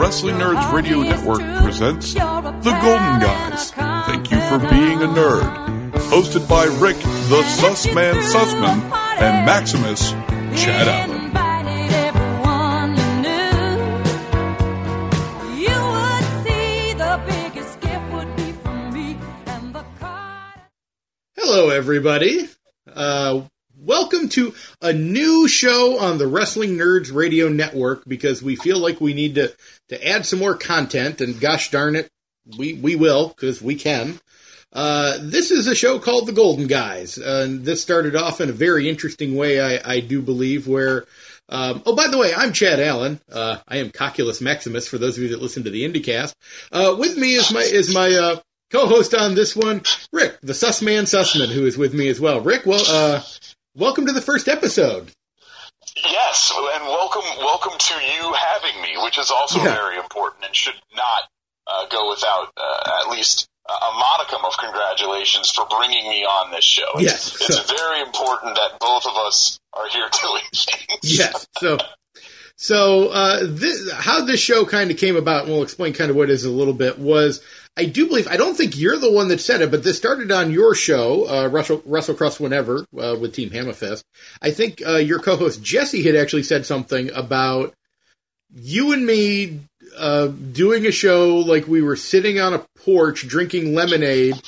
Wrestling Nerds Radio Network presents The Golden Guys. Thank you for being a nerd. Hosted by Rick, the Sussman Sussman, and Maximus, Chad Allen. Hello, everybody. Welcome to a new show on the Wrestling Nerds Radio Network because we feel like we need to, to add some more content, and gosh darn it, we, we will because we can. Uh, this is a show called The Golden Guys. Uh, and this started off in a very interesting way, I, I do believe, where. Um, oh, by the way, I'm Chad Allen. Uh, I am Cocculus Maximus for those of you that listen to the IndieCast. Uh, with me is my is my uh, co-host on this one, Rick, the Sussman Sussman, who is with me as well. Rick, well, uh, welcome to the first episode. Yes, and welcome welcome to you having me, which is also Yeah. very important and should not uh, go without uh, at least a modicum of congratulations for bringing me on this show. Yes, it's so- very important that both of us are here doing things. Yes. So, so uh, this, how this show kind of came about, and we'll explain kind of what it is a little bit. Was I do believe I don't think you're the one that said it, but this started on your show, uh, Russell, Wrestle Cross Whenever uh, with Team Hammerfest. I think uh, your co-host Jesse had actually said something about you and me uh, doing a show like we were sitting on a porch drinking lemonade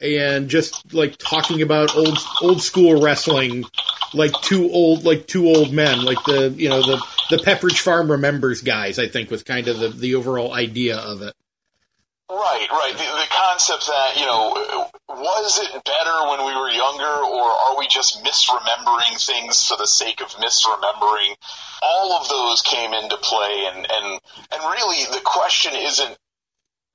and just like talking about old old school wrestling like two old like two old men like the you know the the Pepperidge Farm remembers guys I think was kind of the the overall idea of it. Right, right. The, the concept that, you know, was it better when we were younger or are we just misremembering things for the sake of misremembering? All of those came into play and, and, and really the question isn't,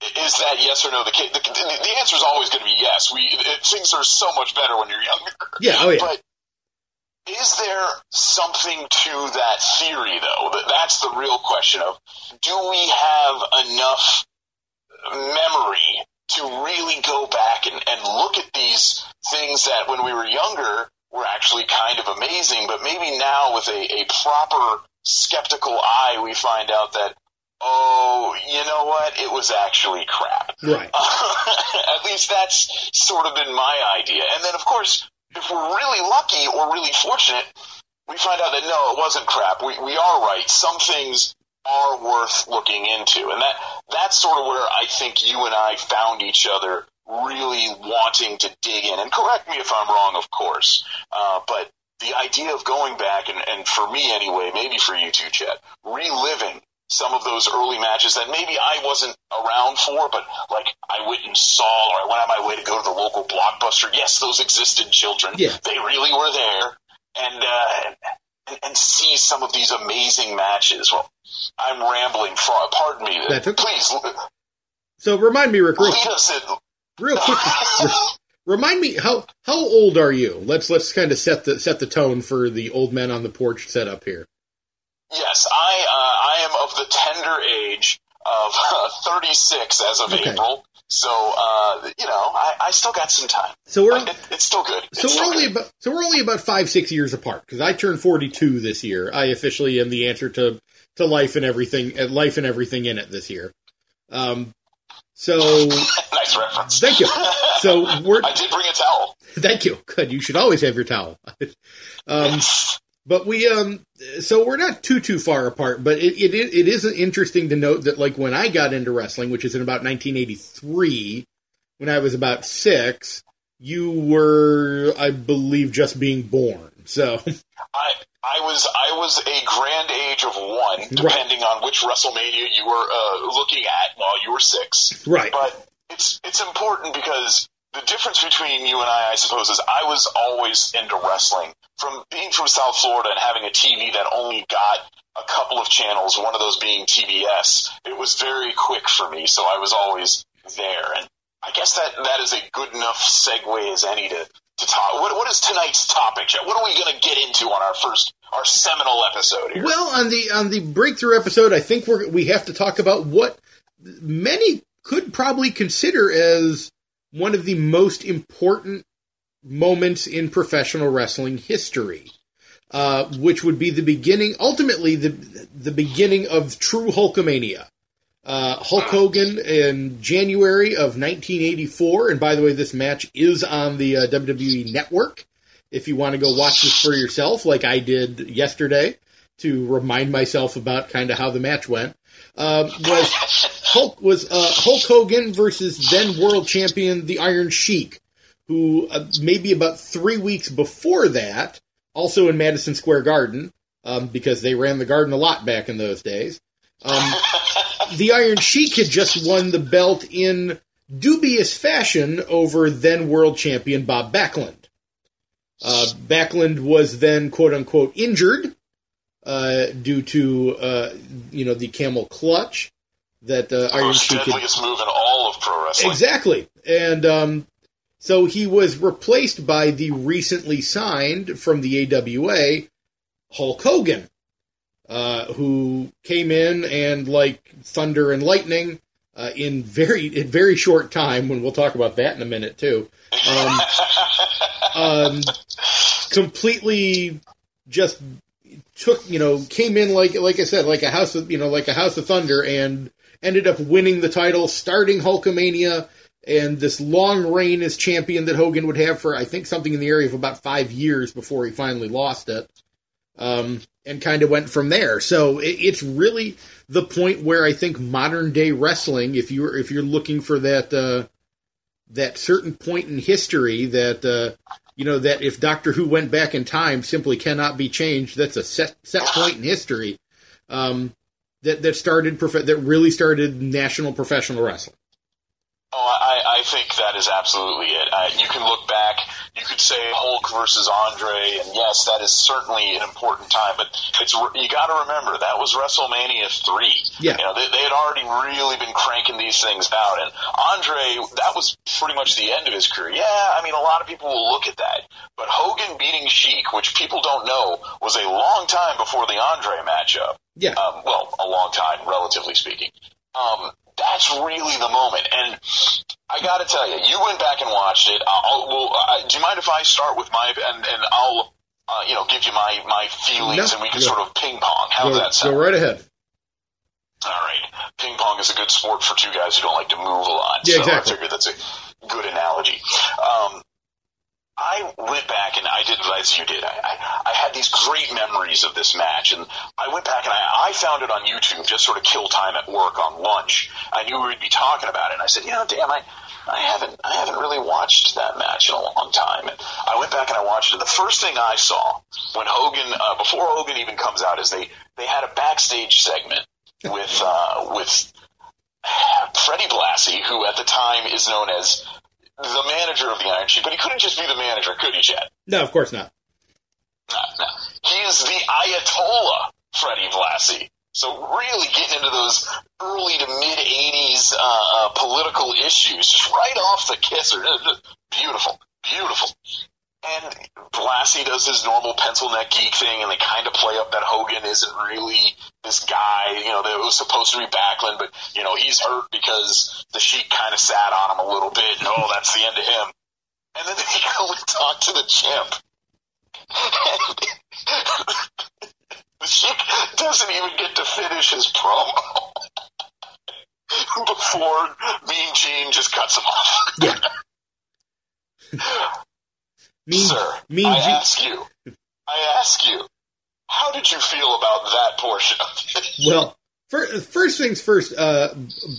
is that yes or no? The, the, the answer is always going to be yes. We, it, things are so much better when you're younger. Yeah, oh yeah. But is there something to that theory though? That that's the real question of do we have enough memory to really go back and, and look at these things that when we were younger were actually kind of amazing, but maybe now with a, a proper skeptical eye we find out that oh, you know what? It was actually crap. Right. At least that's sort of been my idea. And then, of course, if we're really lucky or really fortunate, we find out that no, it wasn't crap. We, we are right. Some things are worth looking into. And that, that's sort of where I think you and I found each other really wanting to dig in. And correct me if I'm wrong, of course. Uh, but the idea of going back and, and for me anyway, maybe for you too, Chet, reliving some of those early matches that maybe I wasn't around for, but like I went and saw or I went on my way to go to the local blockbuster. Yes, those existed children. Yeah. They really were there. And, uh, and, and see some of these amazing matches. Well, I'm rambling. Fra- Pardon me. That's okay. Please So remind me, Rick, real, real quick. remind me how how old are you? Let's let's kind of set the set the tone for the old men on the porch setup here. Yes, I uh, I am of the tender age of uh, 36 as of Okay. April. So uh, you know, I, I still got some time. So we're It, it's still good. It's so still we're only good. about so we're only about five six years apart because I turned forty two this year. I officially am the answer to to life and everything, uh, life and everything in it this year. Um, so nice reference. thank you. So we're I did bring a towel. thank you. Good. You should always have your towel. um, but we um so we're not too too far apart. But it, it it is interesting to note that like when I got into wrestling, which is in about 1983, when I was about six, you were I believe just being born. So I I was I was a grand age of one, depending on which WrestleMania you were uh, looking at while you were six. right. But it's it's important because the difference between you and I, I suppose, is I was always into wrestling. From being from South Florida and having a TV that only got a couple of channels, one of those being TBS, it was very quick for me. So I was always there, and I guess that that is a good enough segue as any to to talk. What what is tonight's topic? Jeff? What are we going to get into on our first our seminal episode here? Well, on the on the breakthrough episode, I think we're we have to talk about what many could probably consider as one of the most important moments in professional wrestling history, uh, which would be the beginning, ultimately the the beginning of true Hulkamania. Uh, Hulk Hogan in January of 1984, and by the way, this match is on the uh, WWE Network. If you want to go watch this for yourself, like I did yesterday, to remind myself about kind of how the match went, uh, was Hulk was uh, Hulk Hogan versus then world champion the Iron Sheik, who uh, maybe about three weeks before that, also in Madison Square Garden, um, because they ran the Garden a lot back in those days. Um, the Iron Sheik had just won the belt in dubious fashion over then world champion Bob Backlund. Uh, Backlund was then quote unquote injured uh, due to uh, you know the camel clutch that uh, Iron Sheik deadliest move in all of pro wrestling. Exactly. And um, so he was replaced by the recently signed from the AWA Hulk Hogan, uh, who came in and like thunder and lightning uh, in very in very short time. When we'll talk about that in a minute too. Um, um, completely just took you know came in like like I said like a house of you know like a house of thunder and ended up winning the title starting Hulkamania and this long reign as champion that Hogan would have for I think something in the area of about five years before he finally lost it um, and kind of went from there so it, it's really the point where I think modern day wrestling if you're if you're looking for that uh, that certain point in history that uh, you know that if Doctor Who went back in time simply cannot be changed. That's a set set point in history um, that that started prof- that really started national professional wrestling. Oh, I, I think that is absolutely it. Uh, you can look back. You could say Hulk versus Andre, and yes, that is certainly an important time. But it's you got to remember that was WrestleMania three. Yeah. you know they, they had already really been cranking these things out, and Andre that was pretty much the end of his career. Yeah, I mean a lot of people will look at that, but Hogan beating Sheik, which people don't know, was a long time before the Andre matchup. Yeah, Um, well, a long time, relatively speaking. Um, that's really the moment. And I got to tell you, you went back and watched it. I'll, well, uh, do you mind if I start with my and and I'll uh, you know give you my my feelings No, and we can yeah. sort of ping pong. How does that sound? go right ahead. All right. Ping pong is a good sport for two guys who don't like to move a lot. Yeah, so exactly. I figured that's a good analogy. Um, I went back and I did as you did. I, I, I had these great memories of this match, and I went back and I, I found it on YouTube, just sort of kill time at work on lunch. I knew we'd be talking about it, and I said, you know, damn, I, I haven't, I haven't really watched that match in a long time. And I went back and I watched it. The first thing I saw when Hogan, uh, before Hogan even comes out, is they they had a backstage segment with uh, with Freddie Blassie, who at the time is known as the manager of the Iron Sheik, but he couldn't just be the manager, could he, Chad? No, of course not. No, no. He is the Ayatollah Freddie Blassie. So really getting into those early to mid '80s uh, uh, political issues, just right off the kisser. Beautiful, beautiful. And Blassie does his normal pencil neck geek thing, and they kind of play up that Hogan isn't really this guy, you know, that was supposed to be Backlund, but you know he's hurt because the Sheik kind of sat on him a little bit. And, oh, that's the end of him. And then they go and talk to the chimp. the Sheik doesn't even get to finish his promo before Mean Gene just cuts him off. Yeah. Mean, Sir, mean I ask you, I ask you, how did you feel about that portion of it? Well, fir- first things first. Uh,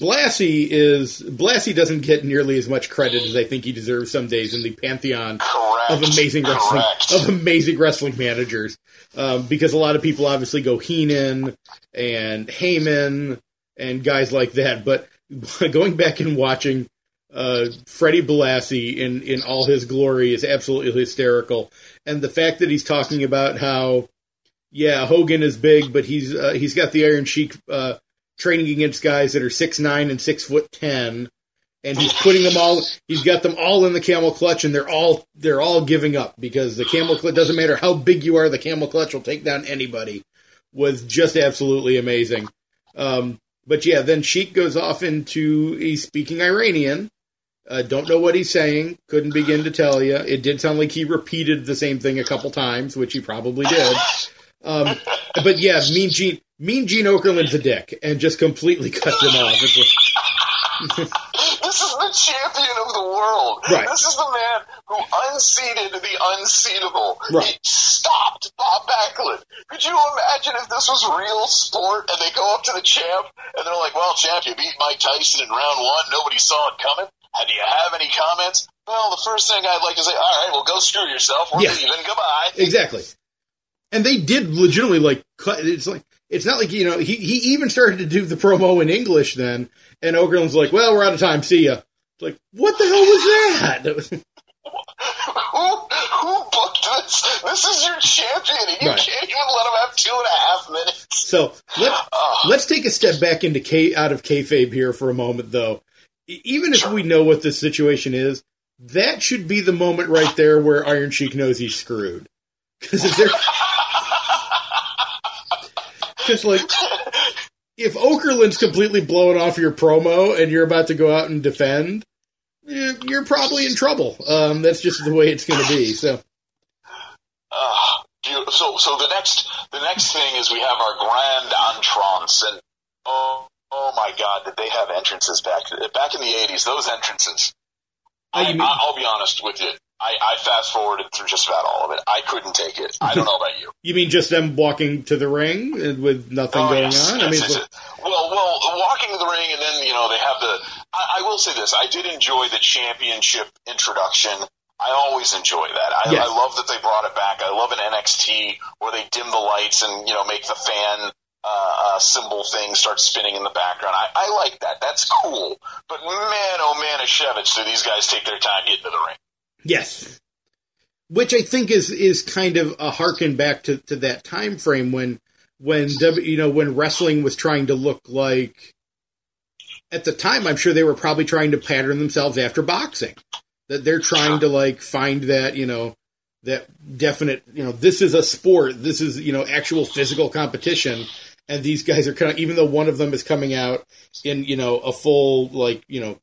Blassie is Blassie doesn't get nearly as much credit as I think he deserves some days in the pantheon Correct. of amazing wrestling Correct. of amazing wrestling managers. Um, because a lot of people obviously go Heenan and Heyman and guys like that. But going back and watching uh, Freddie Blassie in in all his glory is absolutely hysterical. And the fact that he's talking about how yeah Hogan is big, but he's uh, he's got the Iron Sheik uh, training against guys that are six nine and six foot ten and he's putting them all he's got them all in the camel clutch and they're all they're all giving up because the camel clutch doesn't matter how big you are the camel clutch will take down anybody was just absolutely amazing um, but yeah then sheik goes off into he's speaking iranian uh, don't know what he's saying. Couldn't begin to tell you it did sound like he repeated the same thing a couple times which he probably did. Um, but yeah mean gene Mean Gene Okerlund's a dick, and just completely cuts him off. This is the champion of the world. Right. This is the man who unseated the unseatable. Right. He stopped Bob Backlund. Could you imagine if this was real sport and they go up to the champ and they're like, well, champ, you beat Mike Tyson in round one. Nobody saw it coming. And do you have any comments? Well, the first thing I'd like to say, all right, well, go screw yourself. We're Yeah. leaving. Goodbye. exactly. And they did legitimately like cut. It's like it's not like you know he he even started to do the promo in English then, and Okerlund's like, "Well, we're out of time. See ya." It's like, what the hell was that? Who, who booked this? This is your champion, and you Right. can't even let him have two and a half minutes. So let's Oh. let's take a step back into K out of kayfabe here for a moment, though. Even if we know what the situation is, that should be the moment right there where Iron Sheik knows he's screwed. Because if they're because like if Okerlund's completely blowing off your promo and you're about to go out and defend, you're probably in trouble. Um, that's just the way it's going to be. So beau- so so the next the next thing is we have our grand entrance, and oh oh my god, did they have entrances back back in the eighties? Those entrances. I, I, I'll be honest with you. I, I fast forwarded through just about all of it. I couldn't take it. I don't know about you. you mean just them walking to the ring with nothing Oh, going yes, on? yes, I mean, yes, like- well, well, walking to the ring, and then you know they have the. I, I will say this: I did enjoy the championship introduction. I always enjoy that. I, Yes. I love that they brought it back. I love an NXT where they dim the lights and you know make the fan uh, uh, symbol thing start spinning in the background. I, I like that. That's cool. But man, oh man, a Shevich, do these guys take their time getting to the ring? Yes. Which I think is is kind of a harken back to, to that time frame when when you know when wrestling was trying to look like at the time I'm sure they were probably trying to pattern themselves after boxing. That they're trying to like find that, you know, that definite, you know, this is a sport, this is, you know, actual physical competition and these guys are kind of even though one of them is coming out in, you know, a full like, you know,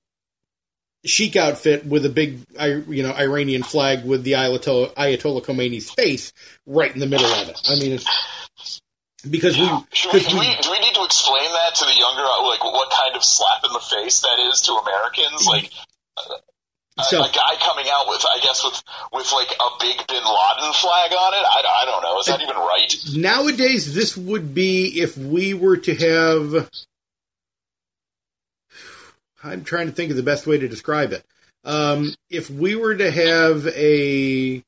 Sheik outfit with a big, you know, Iranian flag with the Ayatollah, Ayatollah Khomeini's face right in the middle of it. I mean, it's because we, we, do, we, we, do we need to explain that to the younger, uh, like what kind of slap in the face that is to Americans? Like a, So- a guy coming out with, I guess, with with like a big Bin Laden flag on it. I, I don't know. Is that even right? nowadays this would be if we were to have. I'm trying to think of the best way to describe it. Um, if we were to have a,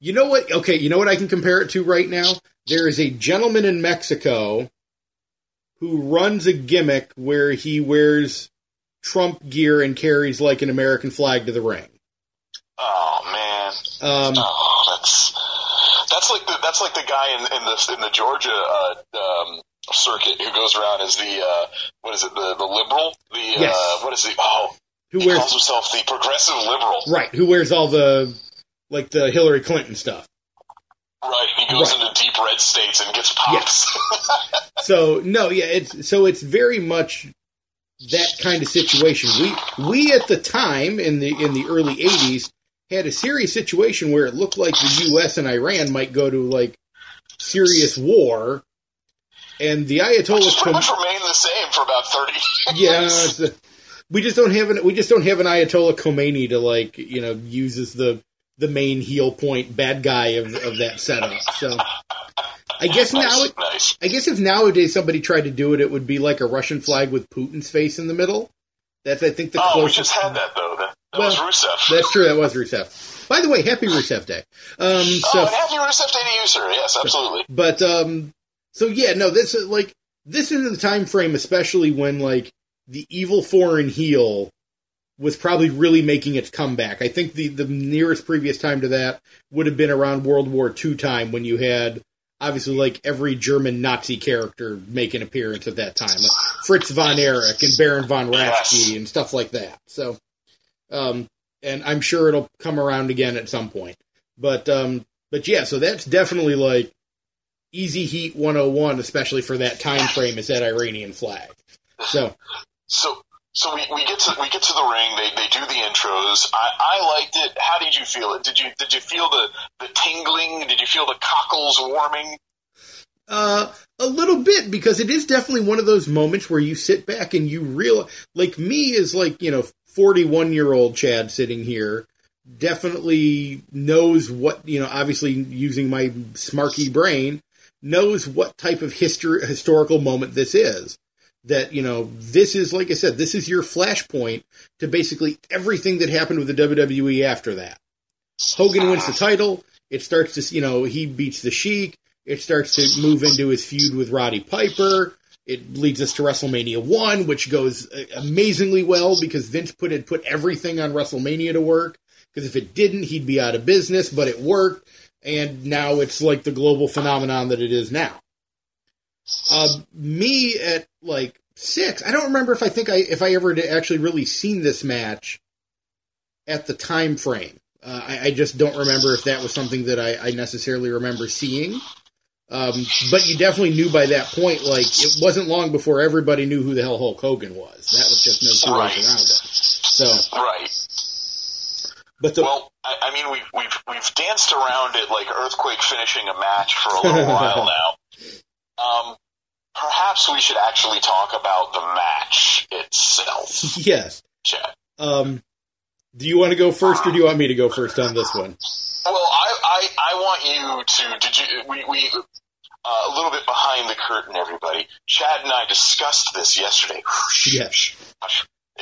you know what? Okay, you know what I can compare it to right now. There is a gentleman in Mexico who runs a gimmick where he wears Trump gear and carries like an American flag to the ring. Oh man. Um, Oh, that's that's like the that's like the guy in, in the in the Georgia uh, um, circuit who goes around as the uh, what is it the the liberal the Yes. uh, what is he oh who wears calls himself the progressive liberal right? Who wears all the like the Hillary Clinton stuff. right he goes Right. into deep red states and gets pops So no, yeah, it's so it's very much that kind of situation. We we at the time in the in the early '80s had a serious situation where it looked like the U.S. and Iran might go to like serious war, and the Ayatollah. Com- remained the same for about thirty yeah, years. the- we just don't have an we just don't have an Ayatollah Khomeini to like you know use as the the main heel point bad guy of of that setup. So I guess now nice, it, nice. I guess if nowadays somebody tried to do it, it would be like a Russian flag with Putin's face in the middle. That's I think the Oh, we closest. just had that though. That, that Well, was Rusev. That's true. That was Rusev. By the way, happy Rusev Day. Um, so, oh, and happy Rusev Day to you, sir. Yes, absolutely. but um, so yeah, no, this is like this is the time frame, especially when like the evil foreign heel was probably really making its comeback. I think the the nearest previous time to that would have been around World War II time when you had obviously like every German Nazi character make an appearance at that time, like Fritz von Erich and Baron von Raschke Yes. and stuff like that. So, um, and I'm sure it'll come around again at some point. But um, but yeah, so that's definitely like easy heat 101, especially for that time frame. Is that Iranian flag? So So, so we, we get to we get to the ring. They they do the intros. I, I liked it. How did you feel it? Did you did you feel the the tingling? Did you feel the cockles warming? Uh, a little bit because it is definitely one of those moments where you sit back and you realize, like me, is like you know, forty-one year old Chad sitting here, definitely knows what you know. Obviously, using my smarky brain, knows what type of history historical moment this is. That you know, this is like I said, this is your flashpoint to basically everything that happened with the WWE after that. Hogan wins the title. It starts to, you know, he beats the Sheik. It starts to move into his feud with Roddy Piper. It leads us to WrestleMania one, which goes uh, amazingly well because Vince put had put everything on WrestleMania to work. Because if it didn't, he'd be out of business. But it worked, and now it's like the global phenomenon that it is now. Uh, me at like six, I don't remember if I think I if I ever actually really seen this match at the time frame. Uh, I, I, just don't remember if that was something that I, I necessarily remember seeing. Um, but you definitely knew by that point, like it wasn't long before everybody knew who the hell Hulk Hogan was. That was just no two right. ways around it. So right. But the, well, I, I mean, we've we've we've danced around it like earthquake finishing a match for a little while now. Um, perhaps we should actually talk about the match itself. Yes. Chad. Um, do you want to go first, or do you want me to go first on this one? Well, I, I, I want you to. Did you? We, we uh, a little bit behind the curtain, everybody. Chad and I discussed this yesterday. Yes.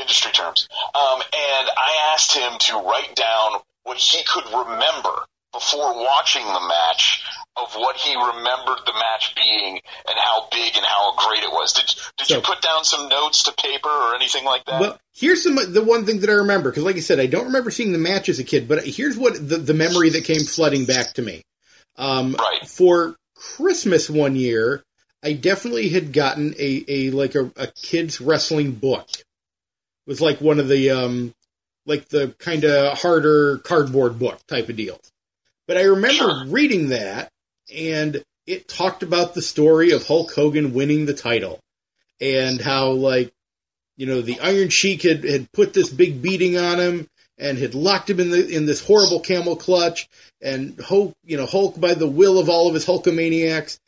Industry terms. Um, and I asked him to write down what he could remember before watching the match of what he remembered the match being and how big and how great it was. Did did so, you put down some notes to paper or anything like that? Well, here's some the one thing that I remember because, like I said, I don't remember seeing the match as a kid, but here's what the, the memory that came flooding back to me. Um, right. For Christmas one year, I definitely had gotten a, a like a, a kids wrestling book. It was like one of the um, like the kind of harder cardboard book type of deals. But I remember reading that, and it talked about the story of Hulk Hogan winning the title, and how like, you know, the Iron Sheik had, had put this big beating on him and had locked him in the in this horrible camel clutch, and Hulk, you know, Hulk by the will of all of his Hulkamaniacs,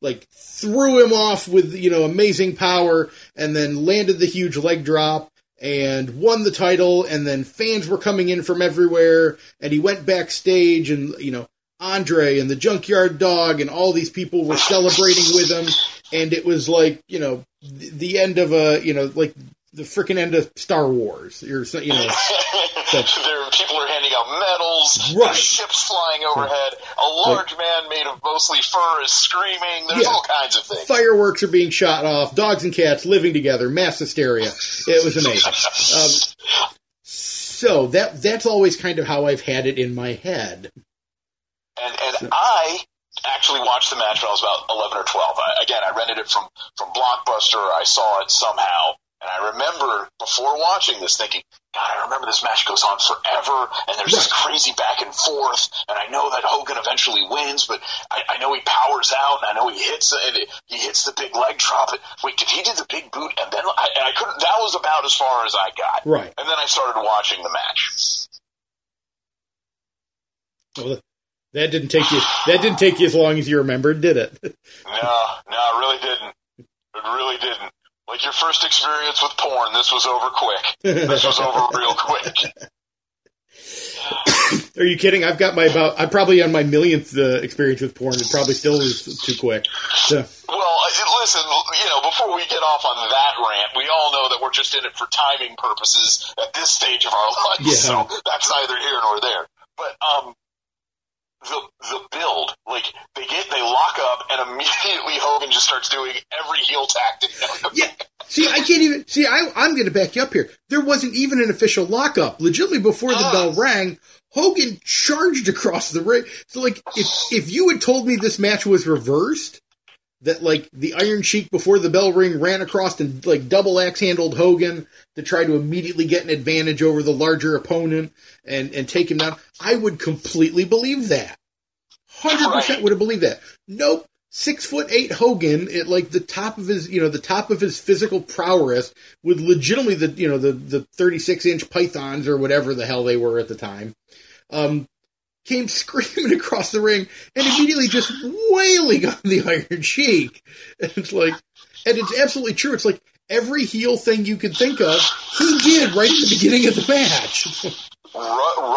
like threw him off with you know amazing power, and then landed the huge leg drop, and won the title and then fans were coming in from everywhere and he went backstage and you know Andre and the Junkyard Dog and all these people were celebrating with him and it was like you know the end of a you know like the freaking end of Star Wars or you know so, there people are handing out medals right. ships flying overhead a large man made of mostly fur is screaming there's Yeah. all kinds of things fireworks are being shot off dogs and cats living together mass hysteria it was amazing um, so that that's always kind of how I've had it in my head And and I actually watched the match when I was about eleven or twelve. I, again, I rented it from from Blockbuster. I saw it somehow, and I remember before watching this thinking, God, I remember this match goes on forever, and there's this crazy back and forth, and I know that Hogan eventually wins, but I, I know he powers out, and I know he hits and it- he hits the big leg drop. Wait, did he do the big boot? And then I, and I couldn't. That was about as far as I got. right And then I started watching the match. well, that didn't take you that didn't take you as long as you remembered did it No, no, it really didn't. It really didn't. Like your first experience with porn, this was over quick. This was over real quick. Are you kidding? I've got my about. I'm probably on my millionth uh, experience with porn. It probably still is too quick. So Well, listen, you know, before we get off on that rant, we all know that we're just in it for timing purposes at this stage of our life. Yeah. So that's neither here nor there. But um, the the build, like they get they lock up, and immediately Hogan just starts doing every heel tactic. yeah, see, I can't even see. I, I'm going to back you up here. There wasn't even an official lockup. Legitimately, before the Ah. bell rang, Hogan charged across the ring. So, like, if if you had told me this match was reversed, that like the Iron Sheik before the bell ring ran across and like double axe handled Hogan to try to immediately get an advantage over the larger opponent and and take him down, I would completely believe that. Hundred percent would have believed that. Nope. Six foot eight Hogan at like the top of his, you know, the top of his physical prowess with legitimately the, you know, the, the 36 inch pythons or whatever the hell they were at the time. Um, came screaming across the ring and immediately just wailing on the Iron Sheik. And it's like, and it's absolutely true. It's like every heel thing you could think of, he did right at the beginning of the match.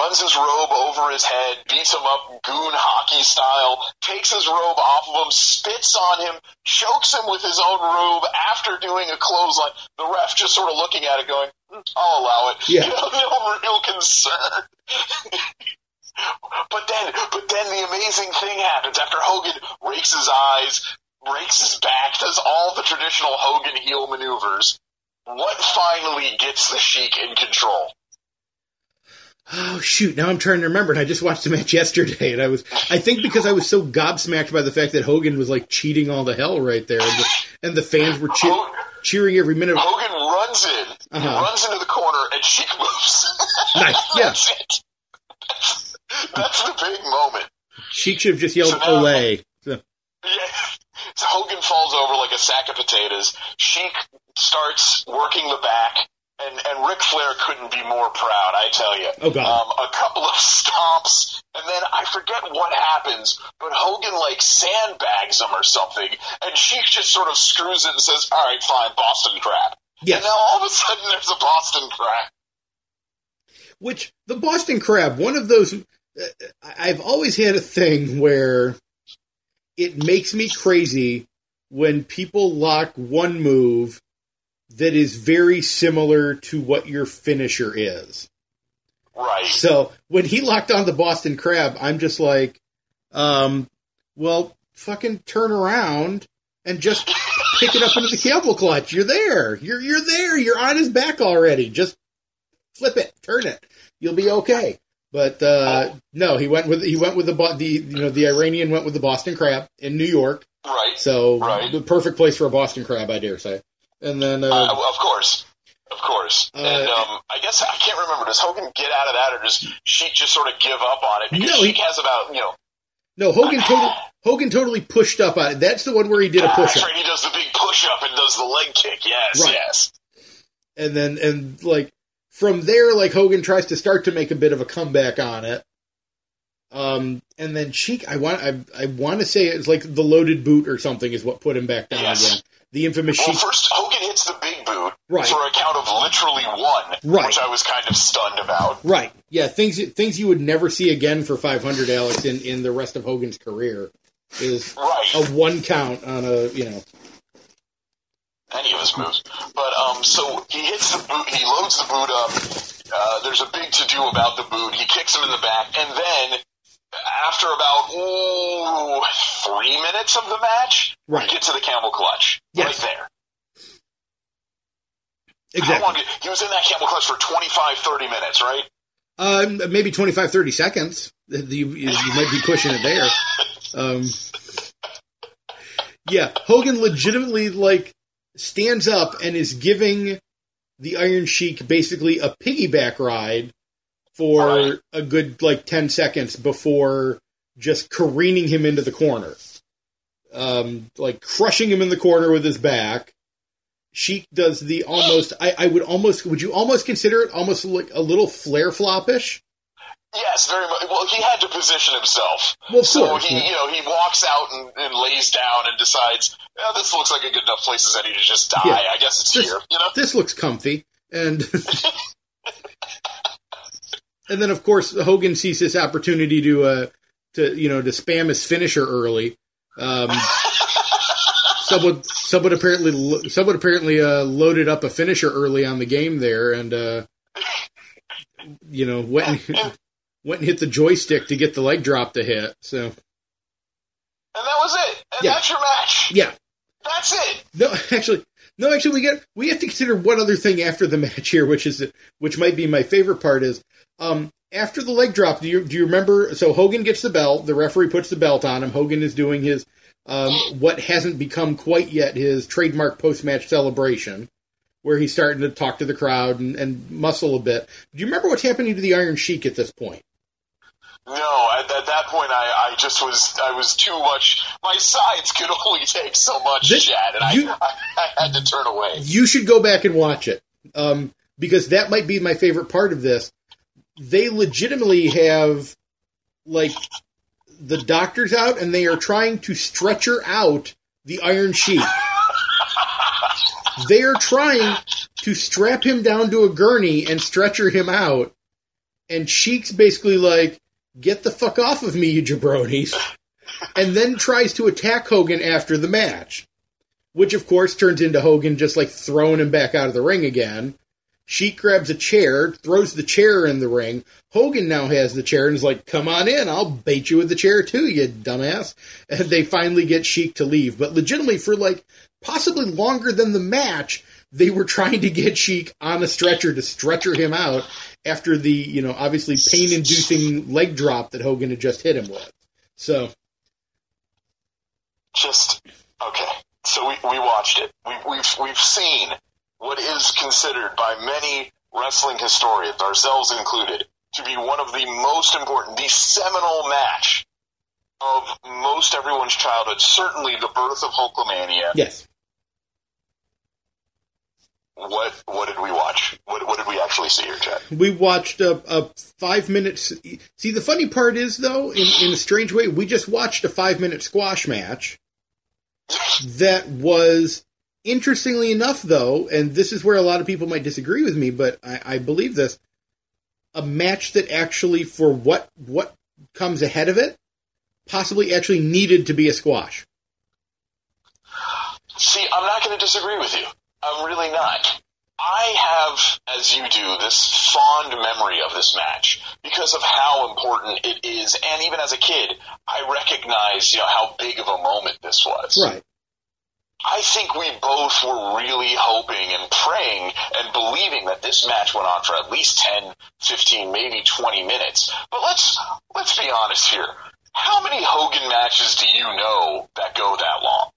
runs his robe over his head, beats him up goon hockey style, takes his robe off of him, spits on him, chokes him with his own robe after doing a clothesline. The ref just sort of looking at it going, "Hmm, I'll allow it. Yeah. You know, no real concern. But then, but then the amazing thing happens after Hogan rakes his eyes, breaks his back, does all the traditional Hogan heel maneuvers. What finally gets the Sheik in control? Oh shoot! Now I'm trying to remember, and I just watched the match yesterday, and I was, I think because I was so gobsmacked by the fact that Hogan was like cheating all the hell right there, and the, and the fans were che- Hogan, cheering every minute. Hogan runs in, Uh-huh. runs into the corner, and Sheik moves. Nice, yeah. That's it. That's, the big moment. Sheik should have just yelled So now- "Olay." So, Yeah. So Hogan falls over like a sack of potatoes. Sheik starts working the back, and and Ric Flair couldn't be more proud. I tell you. Oh, God. Um, a couple of stomps, and then I forget what happens, but Hogan like sandbags him or something, and Sheik just sort of screws it and says, "All right, fine, Boston crab." yes, And now all of a sudden there's a Boston crab. which the Boston Crab, one of those. I've always had a thing where it makes me crazy when people lock one move that is very similar to what your finisher is. Right. So when he locked on the Boston Crab, I'm just like, um, well, fucking turn around and just pick it up into the camel clutch. You're there. You're you're there. You're on his back already. Just flip it, turn it. You'll be okay. But uh, no, he went with he went with the the you know the Iranian went with the Boston Crab in New York. Right. So Right. the perfect place for a Boston Crab, I dare say. And then uh, Uh, of course. Of course. Uh, and um, I guess I can't remember. Does Hogan get out of that, or does she just sort of give up on it? Because No, he- Sheik has about you know. no, Hogan totally Hogan totally pushed up on it. That's the one where he did a push up. right. He does the big push up and does the leg kick. Yes, Right. yes. and then and like from there like hogan tries to start to make a bit of a comeback on it um and then Sheik i want i, I want to say it's like the loaded boot or something is what put him back down Yes. again the infamous Well, sheik first Hogan hits the big boot Right. for a count of literally one, Right. which I was kind of stunned about. right yeah things things you would never see again for 500 alex in in the rest of hogan's career is Right. a one count on a you know any of his moves. But um, so he hits the boot, he loads the boot up. Uh, there's a big to do about the boot. He kicks him in the back, and then after about ooh, three minutes of the match, Right. we get to the camel clutch Yes. right there. exactly long he was in that camel clutch for 25, 30 minutes, right? Um, maybe 25, 30 seconds. You, you might be pushing it there. Um, yeah, Hogan legitimately like stands up and is giving the Iron Sheik basically a piggyback ride for Right. a good like 10 seconds before just careening him into the corner. Um, like crushing him in the corner with his back. Sheik does the almost, I, I would almost, would you almost consider it almost like a little Flair floppish? Yes, very much. Well, he had to position himself. Well, So course, he, yeah. you know, he walks out and, and lays down and decides, yeah, this looks like a good enough place as any to just die. Yeah. I guess it's This- here, you know? this looks comfy and and then of course Hogan sees this opportunity to uh to you know to spam his finisher early um someone someone apparently someone apparently uh loaded up a finisher early on the game there and uh you know went and, went and hit the joystick to get the leg drop to hit so And that was it. And Yeah. that's your match. yeah That's it. No, actually, no, actually, we get we have to consider one other thing after the match here, which is which might be my favorite part is um, after the leg drop. Do you do you remember? So Hogan gets the belt. The referee puts the belt on him. Hogan is doing his um, what hasn't become quite yet his trademark post match celebration, where he's starting to talk to the crowd and, and muscle a bit. Do you remember what's happening to the Iron Sheik at this point? No, at, at that point, I, I just was, I was too much. My sides could only take so much, This- Chad, and I, you- I, I had to turn away. you should go back and watch it um, because that might be my favorite part of this. They legitimately have like the doctor's out and they are trying to stretcher out the Iron Sheik. they are trying to strap him down to a gurney and stretcher him out. And Sheik's basically like, get the fuck off of me, you jabronis. And then tries to attack Hogan after the match. Which, of course, turns into Hogan just like throwing him back out of the ring again. Sheik grabs a chair, throws the chair in the ring. Hogan now has the chair and is like, come on in, I'll bait you with the chair too, you dumbass. And they finally get Sheik to leave. But legitimately, for like possibly longer than the match, they were trying to get Sheik on a stretcher to stretcher him out after the, you know, obviously pain inducing leg drop that Hogan had just hit him with. So. Just, okay. So we, we watched it. We, we've, we've seen what is considered by many wrestling historians, ourselves included, to be one of the most important, the seminal match of most everyone's childhood. Certainly the birth of Hulkamania. Yes. What what did we watch? What what did we actually see here, Chad? We watched a, a five minutes. See, the funny part is though, in, in a strange way, we just watched a five minute squash match that was interestingly enough, though, and this is where a lot of people might disagree with me, but I, I believe this: a match that actually, for what what comes ahead of it, possibly actually needed to be a squash. See, I'm not going to disagree with you. I'm really not. I have, as you do, this fond memory of this match because of how important it is, and even as a kid, I recognize, you know, how big of a moment this was. Right. I think we both were really hoping and praying and believing that this match went on for at least 10, 15, maybe 20 minutes. But let's let's be honest here. How many Hogan matches do you know that go that long?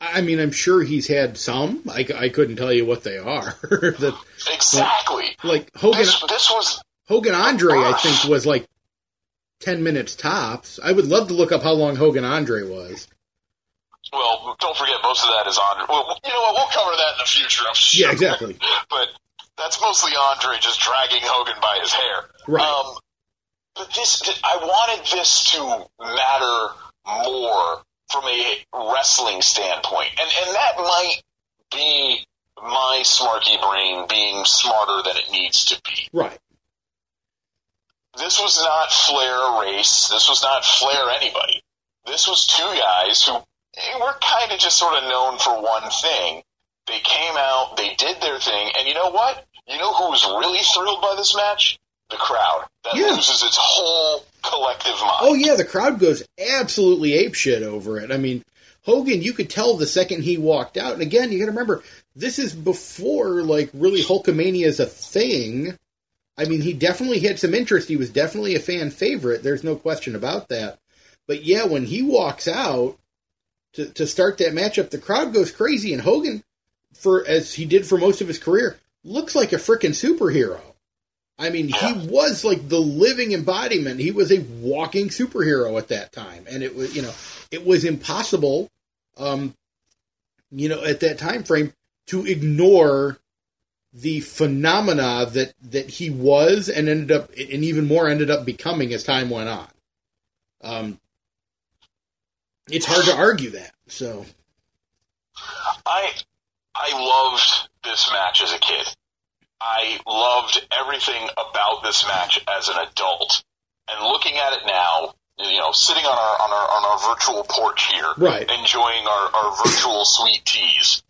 I mean, I'm sure he's had some. I, I couldn't tell you what they are. that, exactly. Like, Hogan. This, this was Hogan Andre. I think was like ten minutes tops. I would love to look up how long Hogan Andre was. Well, don't forget, most of that is Andre. Well, you know what? We'll cover that in the future. I'm sure. Yeah, exactly. but that's mostly Andre just dragging Hogan by his hair. Right. Um, but this, I wanted this to matter more from a wrestling standpoint, and and that might be my smarky brain being smarter than it needs to be. Right. This was not Flair race. This was not Flair anybody. This was two guys who were kind of just sort of known for one thing. They came out, they did their thing, and you know what? You know who was really thrilled by this match? The crowd. That Yeah. loses its whole collective mind. Oh yeah, the crowd goes absolutely apeshit over it. I mean, Hogan, you could tell the second he walked out. And again, you got to remember, this is before like really Hulkamania is a thing. I mean, he definitely had some interest. He was definitely a fan favorite. There's no question about that. But yeah, when he walks out to to start that matchup, the crowd goes crazy, and Hogan, for as he did for most of his career, looks like a freaking superhero. I mean, he was like the living embodiment. He was a walking superhero at that time, and it was, you know, it was impossible, um, you know, at that time frame to ignore the phenomena that that he was, and ended up, and even more ended up becoming as time went on. Um, it's hard to argue that. So, I I loved this match as a kid. I loved everything about this match as an adult. And looking at it now, you know, sitting on our on our on our virtual porch here, Right. enjoying our, our virtual sweet teas,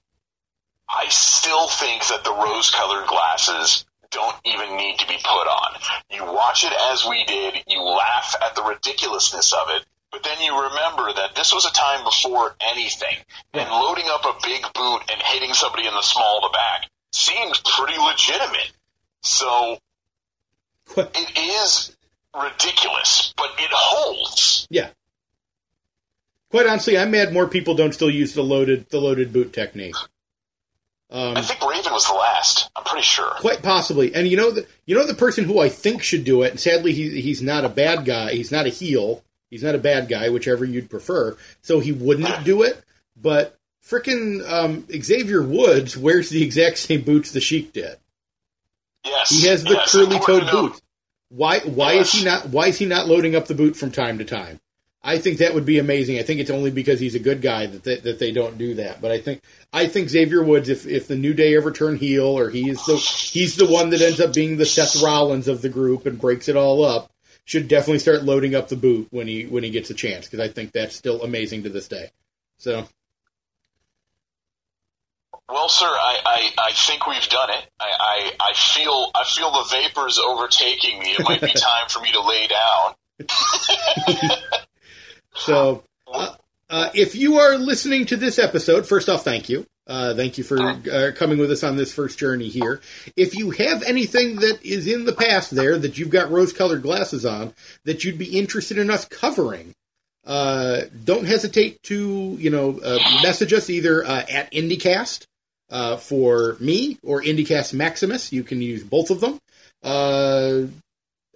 I still think that the rose colored glasses don't even need to be put on. You watch it as we did, you laugh at the ridiculousness of it, but then you remember that this was a time before anything. And loading up a big boot and hitting somebody in the small of the back seemed pretty legitimate. So it is ridiculous, but it holds. yeah. Quite honestly, I'm mad more people don't still use the loaded the loaded boot technique. Um, I think Raven was the last. I'm pretty sure. Quite possibly. And you know the you know the person who I think should do it, and sadly he he's not a bad guy, he's not a heel, he's not a bad guy, whichever you'd prefer, so he wouldn't do it, but frickin' um, Xavier Woods wears the exact same boots the Sheik did. Yes. He has the yes, curly-toed boots. Why why Yes. is he not why is he not loading up the boot from time to time? I think that would be amazing. I think it's only because he's a good guy that they, that they don't do that. But I think I think Xavier Woods, if if the New Day ever turn heel, or he's the he's the one that ends up being the Seth Rollins of the group and breaks it all up, should definitely start loading up the boot when he when he gets a chance because I think that's still amazing to this day. So Well, sir, I, I, I think we've done it. I, I, I feel I feel the vapors overtaking me. It might be time for me to lay down. So, uh, uh, if you are listening to this episode, first off, thank you. Uh, thank you for uh, coming with us on this first journey here. If you have anything that is in the past there that you've got rose colored glasses on that you'd be interested in us covering, uh, don't hesitate to, you know, uh, message us either uh, at IndieCast uh, for me or IndyCast Maximus. You can use both of them. Uh,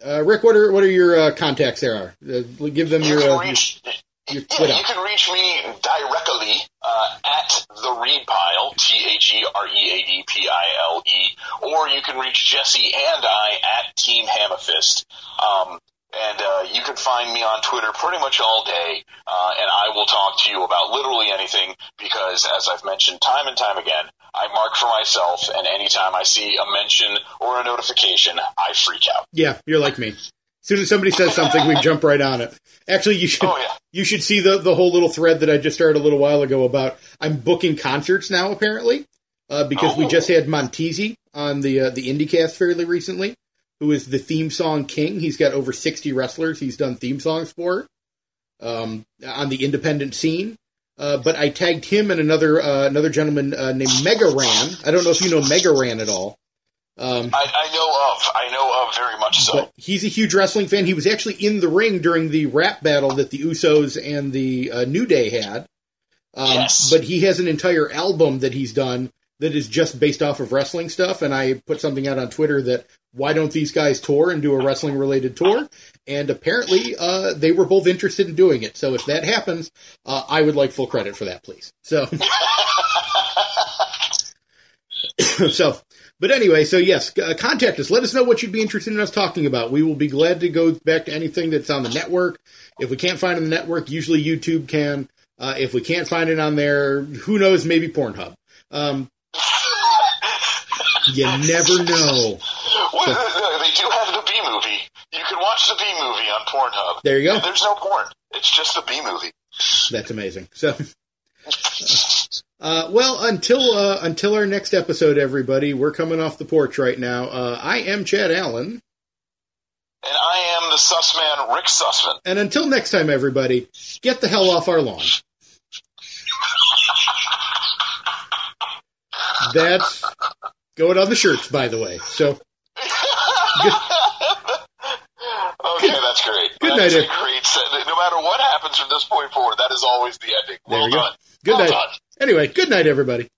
uh, Rick, what are what are your uh, contacts there? Uh, give them You your, uh, reach your yeah, Twitter. you can reach me directly uh, at the Read Pile, T H E R E A D P I L E, or you can reach Jesse and I at Team Hammerfist. Um, and uh, you can find me on Twitter pretty much all day, uh, and I will talk to you about literally anything because, as I've mentioned time and time again, I mark for myself, and anytime I see a mention or a notification, I freak out. Yeah, you're like me. As soon as somebody says something, we jump right on it. Actually, you should Oh, yeah. you should see the the whole little thread that I just started a little while ago about I'm booking concerts now apparently uh, because we Oh. just had Montezi on the uh, the IndieCast fairly recently, who is the theme song king. He's got over 60 wrestlers he's done theme songs for um, on the independent scene. Uh, but I tagged him and another uh, another gentleman uh, named Mega Ran. I don't know if you know Mega Ran at all. Um, I, I know of, I know of very much so. he's a huge wrestling fan. He was actually in the ring during the rap battle that the Usos and the uh, New Day had. Um, Yes. But he has an entire album that he's done that is just based off of wrestling stuff. And I put something out on Twitter that why don't these guys tour and do a wrestling related tour? And apparently, uh, they were both interested in doing it. So if that happens, uh, I would like full credit for that, please. So. so, but anyway, so yes, uh, contact us. Let us know what you'd be interested in us talking about. We will be glad to go back to anything that's on the network. If we can't find it on the network, usually YouTube can. Uh, if we can't find it on there, who knows? Maybe Pornhub. Um, you never know. They do have the Bee Movie. You can watch the Bee Movie on Pornhub. There you go. There's no porn. It's just the Bee Movie. That's amazing. So, uh, well, until uh, until our next episode, everybody, we're coming off the porch right now. Uh, I am Chad Allen, And I am the Sussman, Rick Sussman. and until next time, everybody, get the hell off our lawn. That's going on the shirts, by the way. So, Okay, that's great. Good That night, great. No matter what happens from this point forward, that is always the ending. There Well you go. Good well night. done. anyway, good night, everybody.